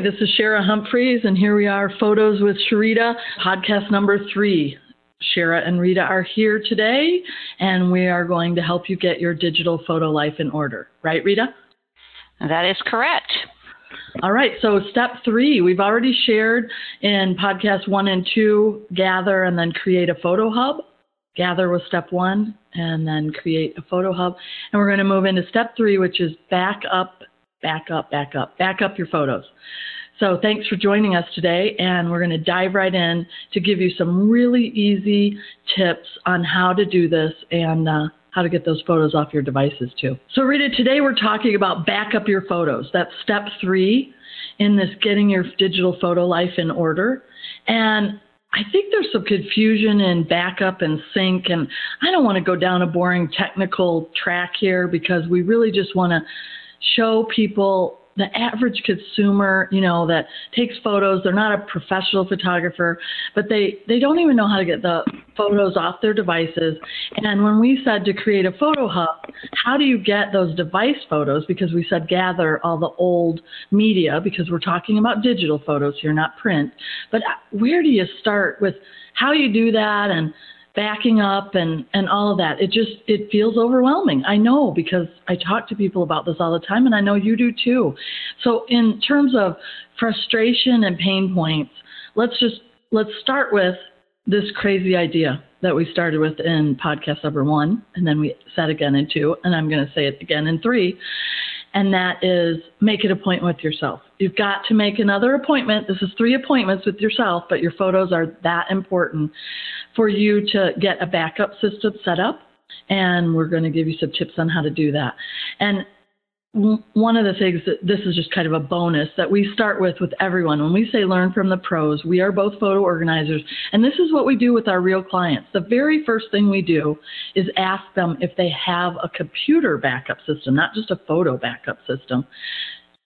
Hi, this is Shara Humphreys, and here we are, Photos with Sharita, podcast number three. Shara and Rita are here today, and we are going to help you get your digital photo life in order. Right, Rita? That is correct. All right, so step three, we've already shared in podcast one and two gather and then create a photo hub. Gather was step one, and then create a photo hub. And we're going to move into step three, which is back up, back up, back up, back up your photos. So thanks for joining us today, and we're going to dive right in to give you some really easy tips on how to do this and uh, how to get those photos off your devices too. So Rita, today we're talking about back up your photos. That's step three in this getting your digital photo life in order. And I think there's some confusion in backup and sync, and I don't want to go down a boring technical track here because we really just want to show people the average consumer, you know, that takes photos, they're not a professional photographer, but they, they don't even know how to get the photos off their devices. And when we said to create a photo hub, how do you get those device photos? Because we said gather all the old media because we're talking about digital photos here, not print. But uh, where do you start with how you do that and backing up and and all of that. It just it feels overwhelming. I know because i talk to people about this all the time and i know you do too. So in terms of frustration and pain points let's just let's start with this crazy idea that we started with in podcast number one and then we said again in two and i'm going to say it again in three and that is make an appointment with yourself. You've got to make another appointment. This is three appointments with yourself, but your photos are that important for you to get a backup system set up. And we're going to give you some tips on how to do that. And one of the things that this is just kind of a bonus that we start with with everyone. When we say learn from the pros we are both photo organizers. And this is what we do with our real clients. The very first thing we do is ask them if they have a computer backup system not just a photo backup system.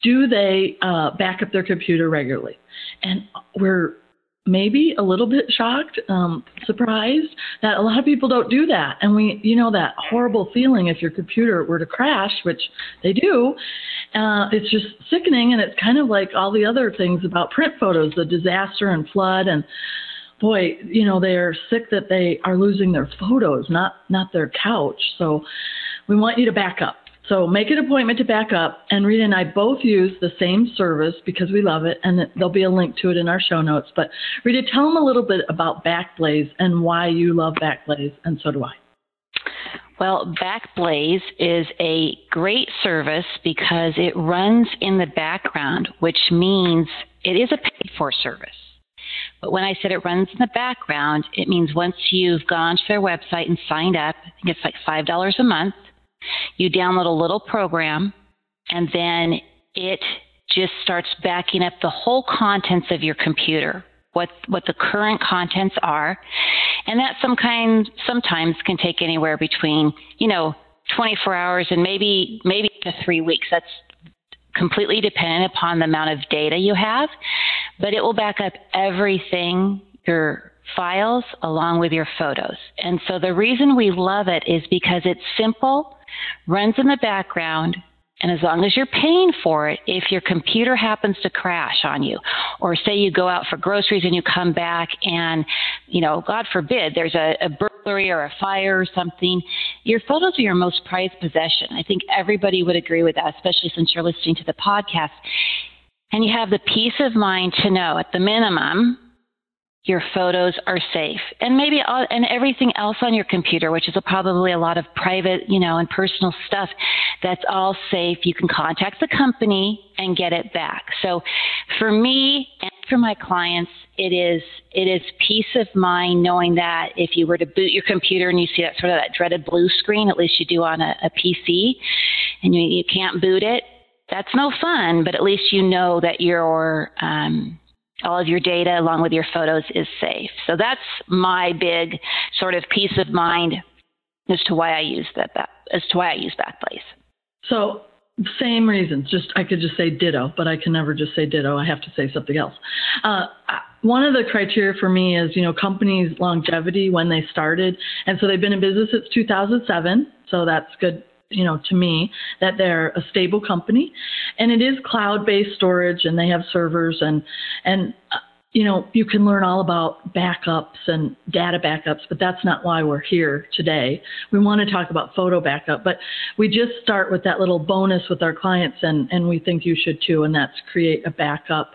Do they uh, back up their computer regularly? And we're maybe a little bit shocked, um, surprised that a lot of people don't do that. And we, you know, that horrible feeling if your computer were to crash, which they do, uh, it's just sickening. And it's kind of like all the other things about print photos, the disaster and flood and boy, you know, they're sick that they are losing their photos, not, not their couch. So we want you to back up. So make an appointment to back up. And Rita and I both use the same service because we love it, and there'll be a link to it in our show notes. But Rita, tell them a little bit about Backblaze and why you love Backblaze, and so do I. Well, Backblaze is a great service because it runs in the background, which means it is a paid for service. But when I said it runs in the background, it means once you've gone to their website and signed up, it's like $5 a month, you download a little program, and then it just starts backing up the whole contents of your computer, what what the current contents are, and that some kind sometimes can take anywhere between you know 24 hours and maybe maybe to three weeks. That's completely dependent upon the amount of data you have, but it will back up everything your files along with your photos. And so the reason we love it is because it's simple, runs in the background, and as long as you're paying for it, if your computer happens to crash on you, or say you go out for groceries and you come back and, you know, God forbid, there's a, a burglary or a fire or something, your photos are your most prized possession. I think everybody would agree with that, especially since you're listening to the podcast. And you have the peace of mind to know, at the minimum, your photos are safe. And maybe all, and everything else on your computer which is a, probably a lot of private you know and personal stuff that's all safe you can contact the company and get it back. So for me and for my clients it is it is peace of mind knowing that if you were to boot your computer and you see that sort of that dreaded blue screen at least you do on a, a pc and you, you can't boot it that's no fun. But at least you know that your um, all of your data along with your photos is safe. So that's my big sort of peace of mind as to why I use that, as to why I use Backblaze. So same reasons. Just I could just say ditto, but I can never just say ditto. I have to say something else. Uh, one of the criteria for me is you know companies' longevity when they started, and so they've been in business since 2007. So that's good you know, to me that they're a stable company, and it is cloud-based storage, and they have servers, and and you know, you can learn all about backups and data backups, but that's not why we're here today. We want to talk about photo backup, but we just start with that little bonus with our clients, and and we think you should too, and that's create a backup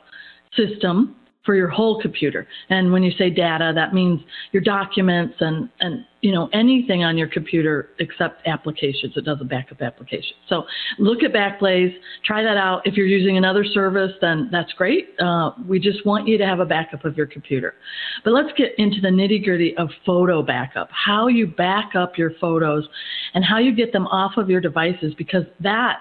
system for your whole computer. And when you say data, that means your documents and, and you know anything on your computer except applications. It doesn't backup applications. So look at Backblaze, try that out. If you're using another service, then that's great. Uh, we just want you to have a backup of your computer. But let's get into the nitty gritty of photo backup, how you back up your photos and how you get them off of your devices, because that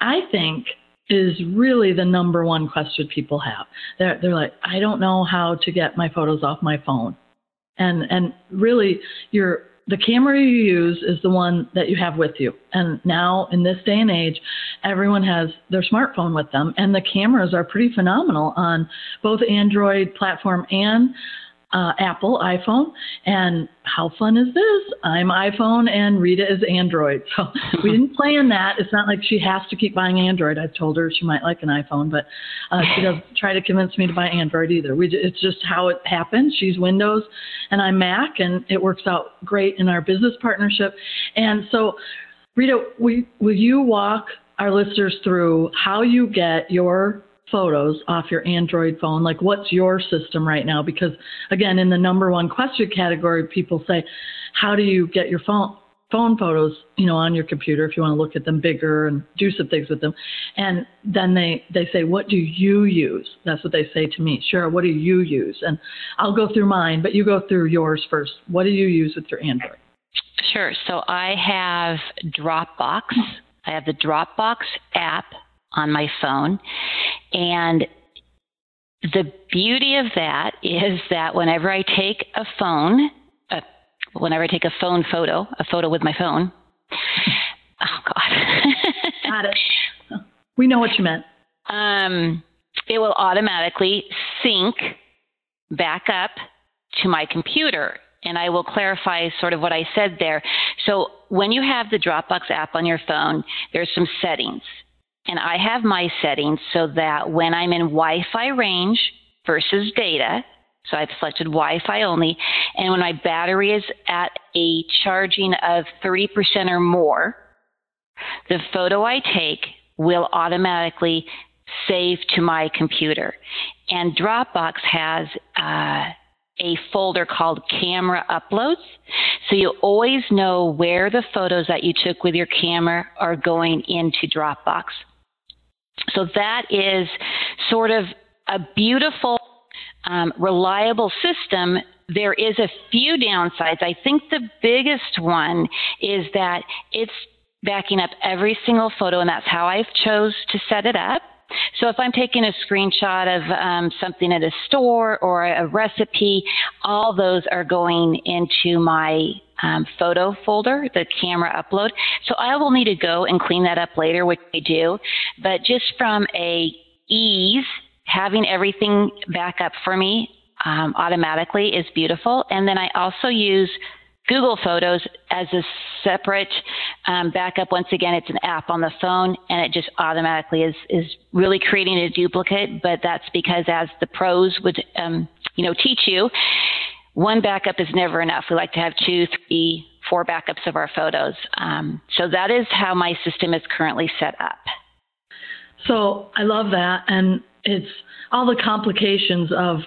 I think is really the number one question people have. They're, they're like, I don't know how to get my photos off my phone. And, and really, your, the camera you use is the one that you have with you. And now, in this day and age, everyone has their smartphone with them, and the cameras are pretty phenomenal on both Android platform and uh, Apple iPhone. And how fun is this? I'm iPhone and Rita is Android. So we didn't plan that. It's not like she has to keep buying Android. I've told her she might like an iPhone, but uh, she doesn't try to convince me to buy Android either. We, it's just how it happened. She's Windows and I'm Mac, and it works out great in our business partnership. And so, Rita, we, will you walk our listeners through how you get your photos off your Android phone? Like, what's your system right now? Because, again, in the number one question category, people say, how do you get your phone? phone photos you know on your computer if you want to look at them bigger and do some things with them? And then they they say what do you use? That's what they say to me. Sure what do you use? And i'll go through mine but you go through yours first. What do you use with your android? Sure. So i have dropbox. Mm-hmm. I have the dropbox app on my phone. And the beauty of that is that whenever I take a phone, uh, whenever I take a phone photo, a photo with my phone, oh God. Got it. We know what you meant. Um, it will automatically sync back up to my computer. And I will clarify sort of what I said there. So when you have the Dropbox app on your phone, there's some settings. And I have my settings so that when I'm in Wi Fi range versus data, so I've selected Wi Fi only, and when my battery is at a charging of 30% or more, the photo I take will automatically save to my computer. And Dropbox has uh, a folder called Camera Uploads. So you always know where the photos that you took with your camera are going into Dropbox. So that is sort of a beautiful, um, reliable system. There is a few downsides. I think the biggest one is that it's backing up every single photo, and that's how I've chose to set it up. So if I'm taking a screenshot of um, something at a store or a recipe, all those are going into my um, photo folder, the camera upload. So I will need to go and clean that up later, which I do. But just from a ease, having everything back up for me um, automatically is beautiful. And then I also use Google Photos as a separate um, backup. Once again, it's an app on the phone, and it just automatically is is really creating a duplicate. But that's because, as the pros would, um, you know, teach you, one backup is never enough. We like to have two, three, four backups of our photos. Um, so that is how my system is currently set up. So I love that, and it's all the complications of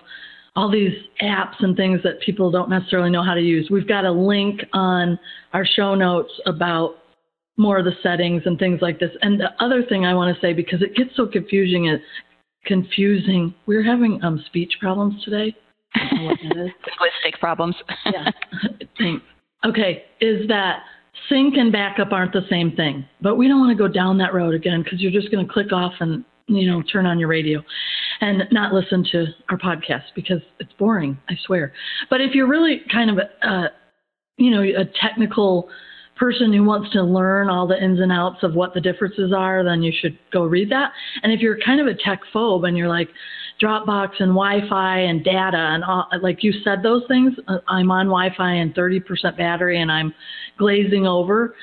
all these apps and things that people don't necessarily know how to use. We've got a link on our show notes about more of the settings and things like this. And the other thing I want to say, because it gets so confusing, is confusing. We're having um, speech problems today. Linguistic problems. yeah. Okay, is that sync and backup aren't the same thing, but we don't want to go down that road again because you're just going to click off and you know turn on your radio and not listen to our podcast because it's boring. I swear. But if you're really kind of a, uh, you know a technical person who wants to learn all the ins and outs of what the differences are, then you should go read that. And if you're kind of a tech phobe and you're like Dropbox and Wi-Fi and data and all, like you said those things, uh, I'm on Wi-Fi and 30% battery and I'm glazing over.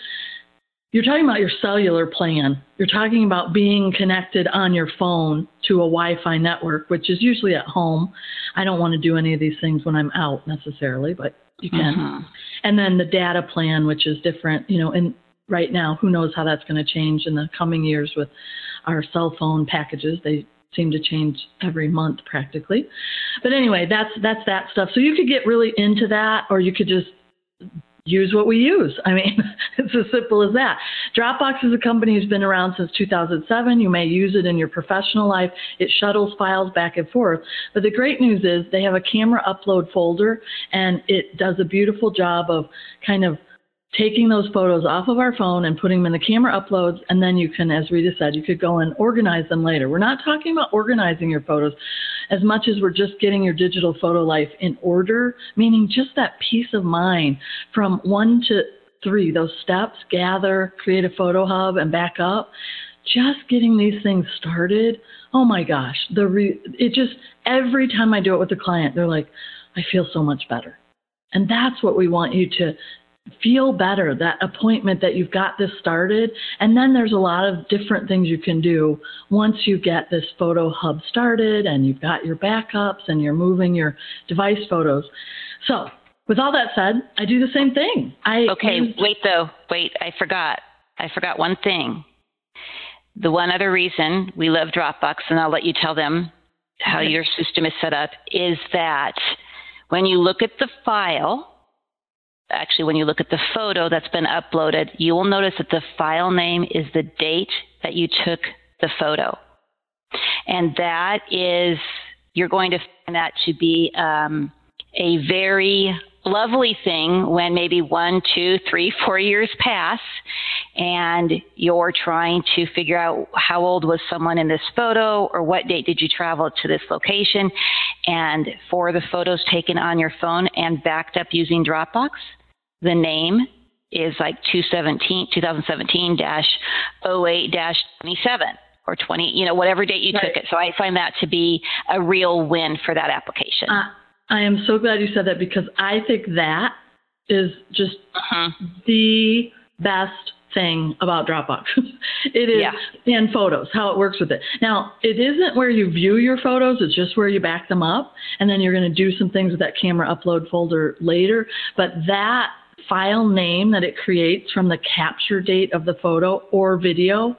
you're talking about your cellular plan. You're talking about being connected on your phone to a Wi Fi network, which is usually at home. I don't want to do any of these things when I'm out necessarily, but you can. Mhm. And then the data plan, which is different, you know, and right now, who knows how that's going to change in the coming years with our cell phone packages. They seem to change every month practically. But anyway, that's that's that stuff. So you could get really into that or you could just use what we use. I mean, it's as simple as that. Dropbox is a company who's been around since 2007. You may use it in your professional life. It shuttles files back and forth. But the great news is they have a camera upload folder and it does a beautiful job of kind of taking those photos off of our phone and putting them in the camera uploads and then you can as rita said you could go and organize them later. We're not talking about organizing your photos as much as we're just getting your digital photo life in order meaning just that peace of mind from one to three those steps gather create a photo hub and back up. Just getting these things started oh my gosh the re- it just every time i do it with a client they're like i feel so much better. And that's what we want you to feel better that appointment that you've got this started and then there's a lot of different things you can do once you get this photo hub started and you've got your backups and you're moving your device photos so with all that said i do the same thing i Okay, use- wait though. Wait, I forgot. I forgot one thing. The one other reason we love Dropbox, and I'll let you tell them how Okay. your system is set up, is that when you look at the file, actually, when you look at the photo that's been uploaded, you will notice that the file name is the date that you took the photo. And that is, you're going to find that to be um, a very lovely thing when maybe one, two, three, four years pass and you're trying to figure out how old was someone in this photo or what date did you travel to this location. And for the photos taken on your phone and backed up using Dropbox, the name is like 217, 2017 08 27 or 20, you know, whatever date you Right. took it. So I find that to be a real win for that application. I, I am so glad you said that because I think that is just Mhm. the best thing about Dropbox. it is Yeah. and photos, how it works with it. Now, it isn't where you view your photos, it's just where you back them up and then you're going to do some things with that camera upload folder later, but that file name that it creates from the capture date of the photo or video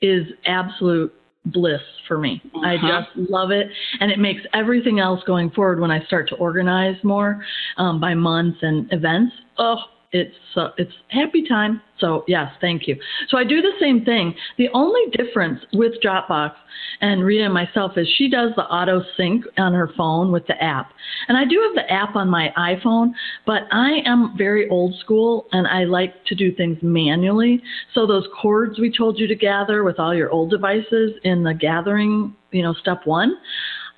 is absolute bliss for me. I Mhm. just love it, and it makes everything else going forward when I start to organize more um, by months and events. Oh, it's uh, it's happy time. So yes, thank you. So I do the same thing. The only difference with Dropbox and Rita and myself is she does the auto sync on her phone with the app, and I do have the app on my iPhone, but I am very old school and I like to do things manually. So those cords we told you to gather with all your old devices in the gathering, you know, step one.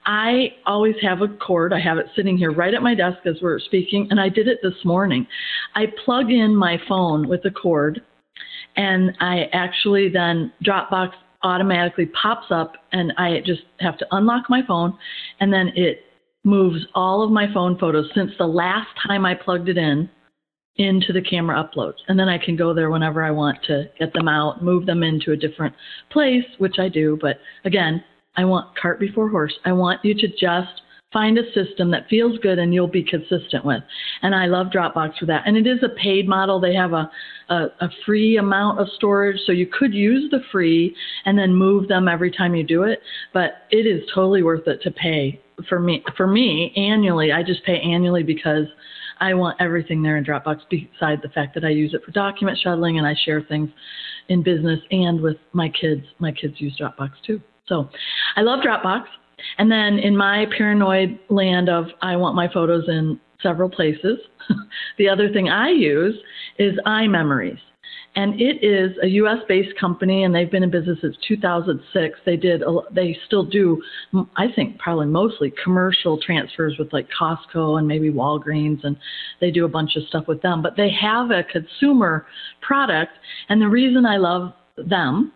I always have a cord. I have it sitting here right at my desk as we're speaking, and I did it this morning. I plug in my phone with the cord, and I actually then Dropbox automatically pops up, and I just have to unlock my phone, and then it moves all of my phone photos since the last time I plugged it in into the camera uploads. And then I can go there whenever I want to get them out, move them into a different place, which I do. But again, I want cart before horse. I want you to just find a system that feels good and you'll be consistent with. And I love Dropbox for that. And it is a paid model. They have a, a, a free amount of storage, so you could use the free and then move them every time you do it. But it is totally worth it to pay for me. For me, annually, I just pay annually because I want everything there in Dropbox. Beside the fact that I use it for document shuttling and I share things in business and with my kids. My kids use Dropbox too. So I love Dropbox. And then in my paranoid land of I want my photos in several places, the other thing I use is iMemories. And it is a U.S. based company, and they've been in business since 2006. They did, they still do, I think, probably mostly commercial transfers with like Costco and maybe Walgreens, and they do a bunch of stuff with them. But they have a consumer product, and the reason I love them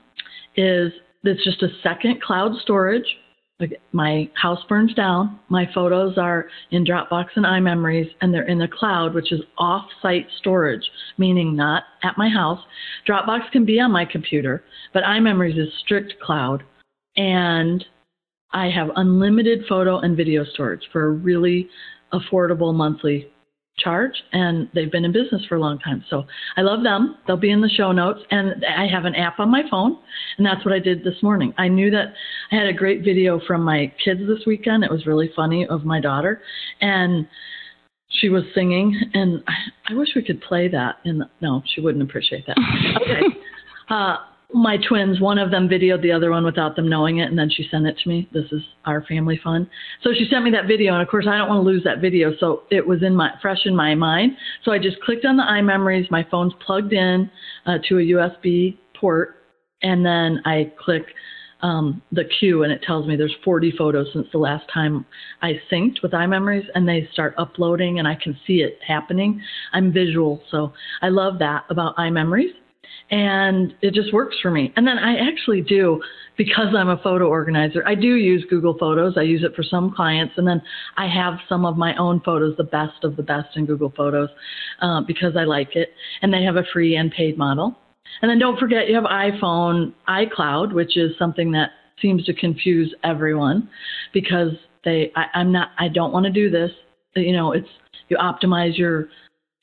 is it's just a second cloud storage my house burns down, my photos are in Dropbox and iMemories, and they're in the cloud, which is off site storage, meaning not at my house. Dropbox can be on my computer, but iMemories is strict cloud. And I have unlimited photo and video storage for a really affordable monthly charge and they've been in business for a long time. So I love them. They'll be in the show notes and I have an app on my phone and that's what I did this morning. I knew that I had a great video from my kids this weekend. It was really funny of my daughter and she was singing and I, I wish we could play that and no, she wouldn't appreciate that. Okay. Uh, my twins, one of them videoed the other one without them knowing it, and then she sent it to me. This is our family fun. So she sent me that video, and of course, I don't want to lose that video, so it was in my fresh in my mind. So I just clicked on the iMemories. My phone's plugged in uh, to a USB port, and then I click um, the queue, and it tells me there's 40 photos since the last time I synced with iMemories, and they start uploading, and I can see it happening. I'm visual, so I love that about iMemories and it just works for me. And then I actually do, because I'm a photo organizer, I do use Google Photos. I use it for some clients, and then I have some of my own photos, the best of the best in Google Photos, uh, because I like it. And they have a free and paid model. And then don't forget, you have iPhone iCloud, which is something that seems to confuse everyone because they, I, I'm not, I don't want to do this. You know, it's you optimize your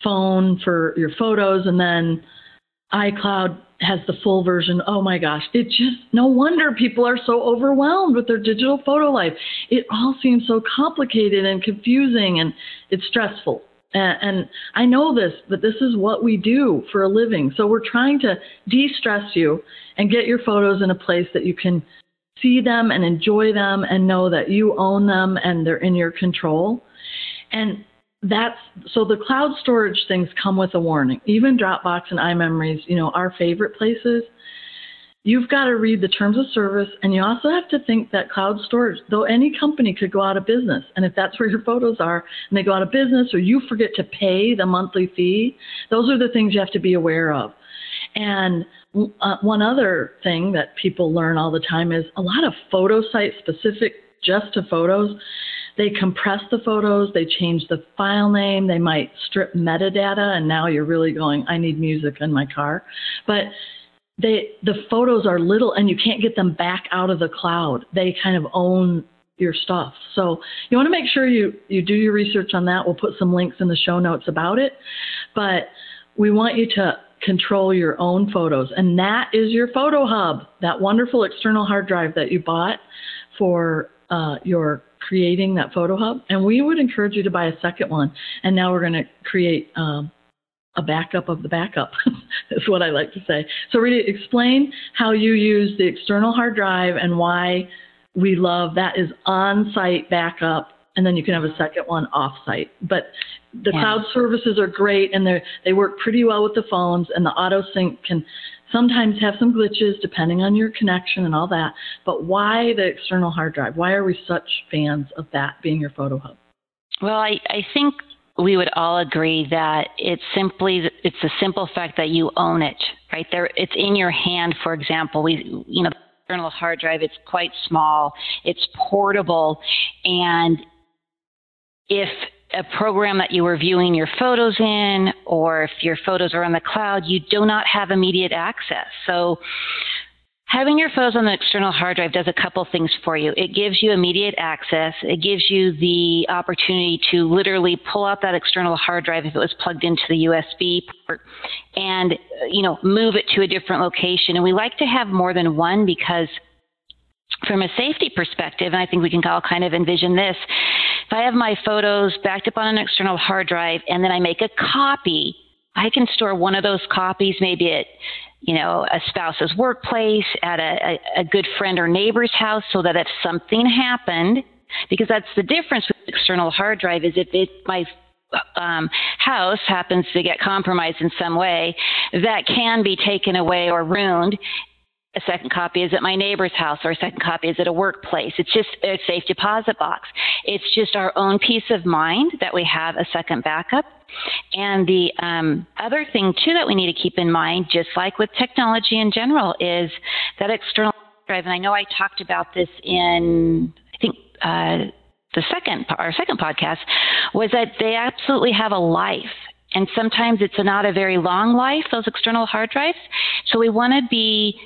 phone for your photos, and then iCloud has the full version. Oh my gosh, it just no wonder people are so overwhelmed with their digital photo life. It all seems so complicated and confusing and it's stressful. And, and I know this, but this is what we do for a living. So we're trying to de stress you and get your photos in a place that you can see them and enjoy them and know that you own them and they're in your control. And that's so the cloud storage things come with a warning. Even Dropbox and iMemories, you know, our favorite places. You've got to read the terms of service, and you also have to think that cloud storage, though any company could go out of business, and if that's where your photos are, and they go out of business, or you forget to pay the monthly fee, those are the things you have to be aware of. And uh, one other thing that people learn all the time is a lot of photo site specific just to photos they compress the photos, they change the file name, they might strip metadata, and now you're really going, I need music in my car. But they the photos are little and you can't get them back out of the cloud. They kind of own your stuff. So you want to make sure you, you do your research on that. We'll put some links in the show notes about it. But we want you to control your own photos. And that is your photo hub, that wonderful external hard drive that you bought for uh, your creating that photo hub. And we would encourage you to buy a second one. And now we're going to create um, a backup of the backup, is what I like to say. So, really explain how you use the external hard drive and why we love that is on site backup. And then you can have a second one off site. But the yeah. cloud services are great and they they work pretty well with the phones, and the auto sync can sometimes have some glitches depending on your connection and all that. But why the external hard drive? Why are we such fans of that being your photo hub? Well, I, I think we would all agree that it's simply it's the simple fact that you own it, right? There, it's in your hand. For example, we you know external hard drive. It's quite small. It's portable, and if a program that you were viewing your photos in, or if your photos are on the cloud, you do not have immediate access. So Having your photos on an external hard drive does a couple things for you. It gives you immediate access. It gives you the opportunity to literally pull out that external hard drive if it was plugged into the USB port and you know move it to a different location. And we like to have more than one because from a safety perspective, and I think we can all kind of envision this. If I have my photos backed up on an external hard drive and then I make a copy, I can store one of those copies maybe at you know, a spouse's workplace, at a, a, a good friend or neighbor's house, so that if something happened, because that's the difference with external hard drive is if it, my um, house happens to get compromised in some way, that can be taken away or ruined a second copy is at my neighbor's house or a second copy is at a workplace. It's just a safe deposit box. It's just our own peace of mind that we have a second backup. And the um, other thing, too, that we need to keep in mind, just like with technology in general, is that external drive. And I know I talked about this in, I think, uh, the second our second podcast was that they absolutely have a life and sometimes it's not a very long life those external hard drives so we want to be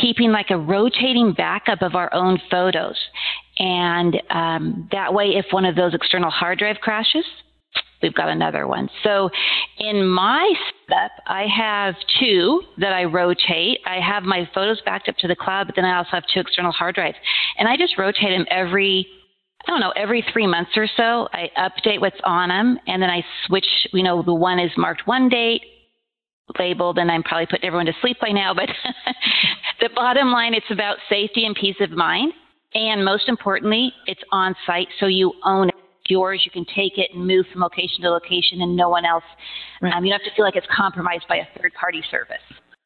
keeping like a rotating backup of our own photos and um, that way if one of those external hard drive crashes we've got another one. So in my setup, I have two that I rotate. I have my photos backed up to the cloud, but then I also have two external hard drives. And I just rotate them every I don't know, every three months or so, I update what's on them and then I switch, you know, the one is marked one date, labeled, and I'm probably putting everyone to sleep by now, but the bottom line, it's about safety and peace of mind. And most importantly, it's on site, so you own it yours. You can take it and move from location to location, and no one else. Right. Um, you don't have to feel like it's compromised by a third party service.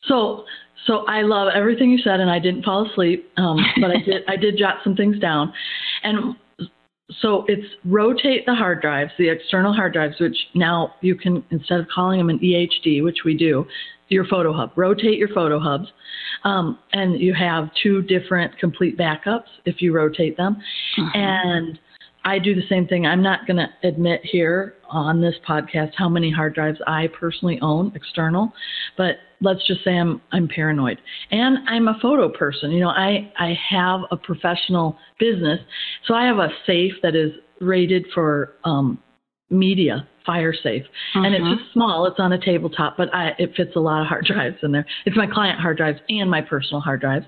So, so I love everything you said, and I didn't fall asleep, um, but I did. I did jot some things down, and so it's rotate the hard drives, the external hard drives, which now you can instead of calling them an EHD, which we do, your photo hub. Rotate your photo hubs, um, and you have two different complete backups if you rotate them, mm-hmm. and I do the same thing. I'm not going to admit here on this podcast how many hard drives I personally own external, but let's just say I'm I'm paranoid. And I'm a photo person. You know, I I have a professional business, so I have a safe that is rated for um, media fire safe mm-hmm. and it's mm-hmm. just small it's on a tabletop but I, it fits a lot of hard drives in there it's my client hard drives and my personal hard drives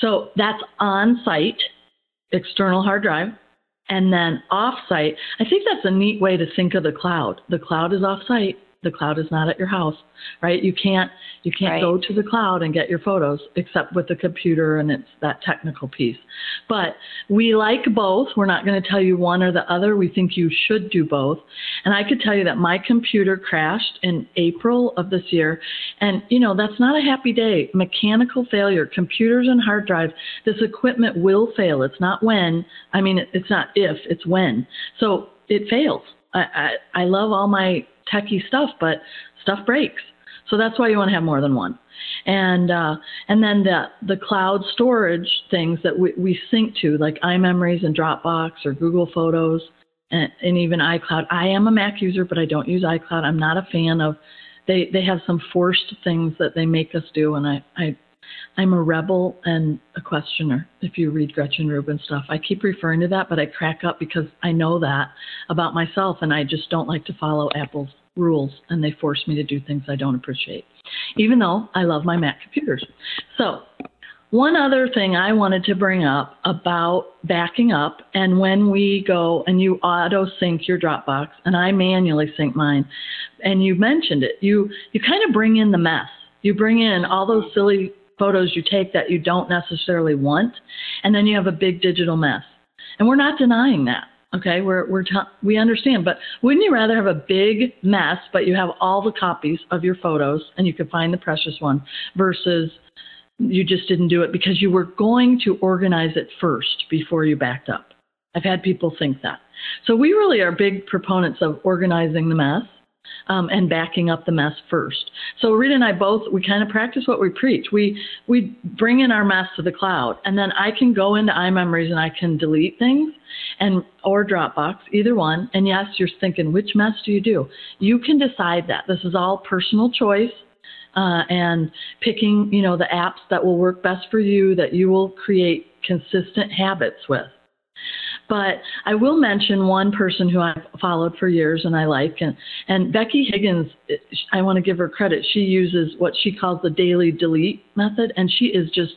so that's on site external hard drive and then offsite, I think that's a neat way to think of the cloud. The cloud is offsite. The cloud is not at your house, right? You can't you can't right. go to the cloud and get your photos except with the computer and it's that technical piece. But we like both. We're not going to tell you one or the other. We think you should do both. And I could tell you that my computer crashed in April of this year and you know, that's not a happy day. Mechanical failure, computers and hard drives, this equipment will fail. It's not when. I mean, it's not if, it's when. So it fails. I, I, I love all my techie stuff, but stuff breaks. So that's why you want to have more than one. And uh, and then the the cloud storage things that we, we sync to, like iMemories and Dropbox or Google Photos and, and even iCloud. I am a Mac user, but I don't use iCloud. I'm not a fan of they they have some forced things that they make us do, and I I I'm a rebel and a questioner. If you read Gretchen Rubin stuff, I keep referring to that, but I crack up because I know that about myself, and I just don't like to follow Apple's rules, and they force me to do things I don't appreciate, even though I love my Mac computers. So, one other thing I wanted to bring up about backing up, and when we go and you auto sync your Dropbox, and I manually sync mine, and you mentioned it, you you kind of bring in the mess. You bring in all those silly photos you take that you don't necessarily want, and then you have a big digital mess. And we're not denying that. Okay, we're we're t- we understand, but wouldn't you rather have a big mess, but you have all the copies of your photos and you can find the precious one, versus you just didn't do it because you were going to organize it first before you backed up. I've had people think that. So we really are big proponents of organizing the mess um, and backing up the mess first. So Rita and I both we kind of practice what we preach. We we bring in our mess to the cloud, and then I can go into iMemories and I can delete things, and or Dropbox, either one. And yes, you're thinking which mess do you do? You can decide that. This is all personal choice. Uh, and picking, you know, the apps that will work best for you, that you will create consistent habits with. But I will mention one person who I've followed for years and I like, and, and Becky Higgins, I want to give her credit. She uses what she calls the daily delete method, and she is just,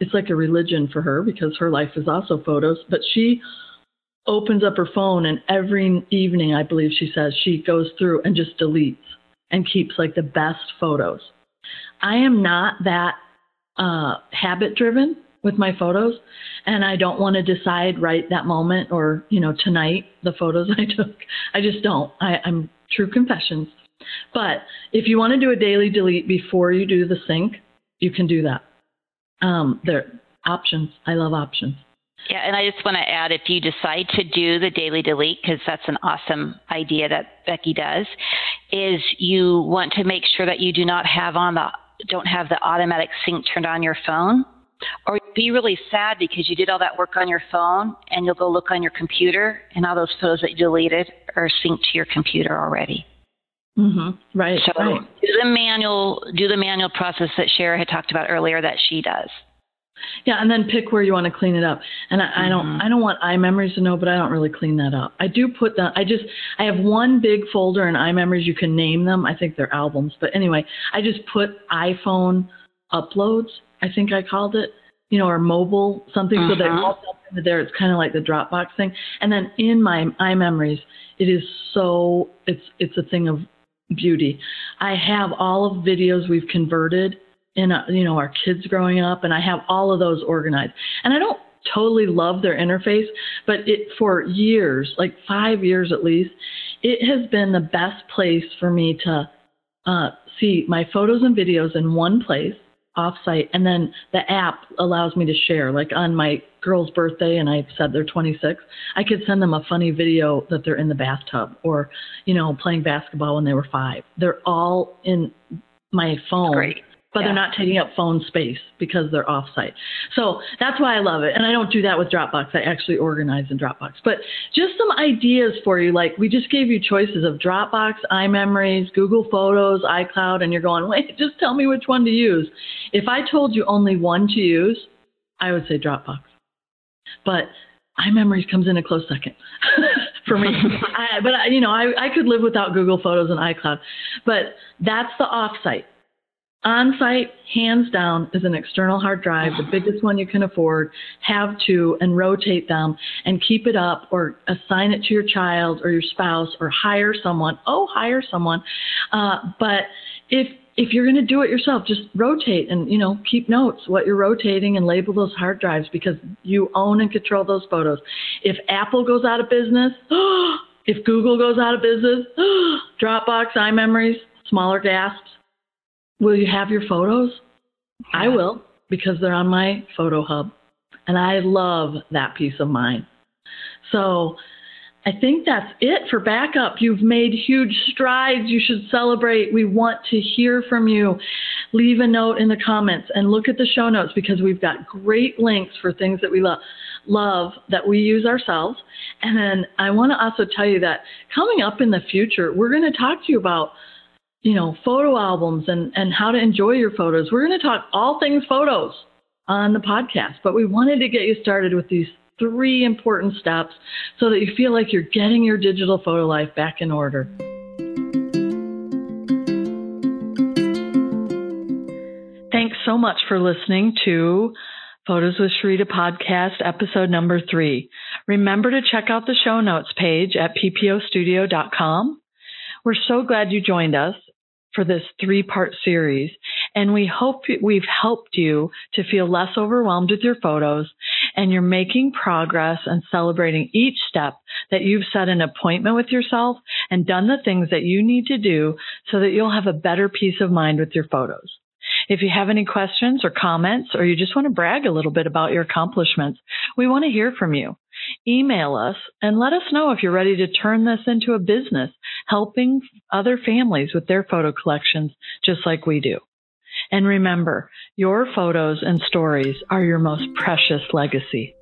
it's like a religion for her because her life is also photos, but she opens up her phone and every evening, I believe she says, she goes through and just deletes and keeps like the best photos. I am not that uh, habit driven with my photos and I don't want to decide right that moment or, you know, tonight the photos I took. I just don't. I, I'm true confessions. But if you want to do a daily delete before you do the sync, you can do that. Um, there options. I love options. Yeah, and I just want to add if you decide to do the daily delete, because that's an awesome idea that Becky does, is you want to make sure that you do not have on the don't have the automatic sync turned on your phone or be really sad because you did all that work on your phone and you'll go look on your computer and all those photos that you deleted are synced to your computer already. Mm-hmm. Right. So right. do the manual do the manual process that Shara had talked about earlier that she does. Yeah, and then pick where you want to clean it up. And I, mm-hmm. I don't I don't want iMemories to know, but I don't really clean that up. I do put the I just I have one big folder in iMemories. You can name them. I think they're albums, but anyway, I just put iPhone uploads. I think I called it, you know, or mobile something uh-huh. so that all into there. It's kind of like the Dropbox thing. And then in my iMemories, it is so it's it's a thing of beauty. I have all of videos we've converted in a, you know our kids growing up, and I have all of those organized. And I don't totally love their interface, but it for years, like five years at least, it has been the best place for me to uh, see my photos and videos in one place offsite. And then the app allows me to share. Like on my girl's birthday and i said they're 26 i could send them a funny video that they're in the bathtub or you know playing basketball when they were five. They're all in my phone. Great but yeah. they're not taking up phone space because they're offsite. So that's why I love it. And I don't do that with Dropbox. I actually organize in Dropbox. But just some ideas for you. Like we just gave you choices of Dropbox, iMemories, Google Photos, iCloud, and you're going, wait, just tell me which one to use. If I told you only one to use, I would say Dropbox. But iMemories comes in a close second for me. I, but I, you know, I, I could live without Google Photos and iCloud. But that's the offsite. On-site, hands down, is an external hard drive, the biggest one you can afford. Have two and rotate them and keep it up or assign it to your child or your spouse or hire someone. Oh, hire someone. Uh, but if if you're going to do it yourself, just rotate and you know keep notes what you're rotating and label those hard drives because you own and control those photos. If Apple goes out of business, if Google goes out of business, Dropbox, iMemories, smaller gasps Will you have your photos? Yeah. I will because they're on my photo hub. And I love that peace of mind. So I think that's it for backup. You've made huge strides. You should celebrate. We want to hear from you. Leave a note in the comments and look at the show notes because we've got great links for things that we love love that we use ourselves. And then I want to also tell you that coming up in the future, we're going to talk to you about you know, photo albums and, and how to enjoy your photos. We're going to talk all things photos on the podcast, but we wanted to get you started with these three important steps so that you feel like you're getting your digital photo life back in order. Thanks so much for listening to Photos with Sharita podcast, episode number three. Remember to check out the show notes page at ppostudio.com. We're so glad you joined us for this three part series. And we hope we've helped you to feel less overwhelmed with your photos and you're making progress and celebrating each step that you've set an appointment with yourself and done the things that you need to do so that you'll have a better peace of mind with your photos. If you have any questions or comments, or you just want to brag a little bit about your accomplishments, we want to hear from you. Email us and let us know if you're ready to turn this into a business, helping other families with their photo collections just like we do. And remember, your photos and stories are your most precious legacy.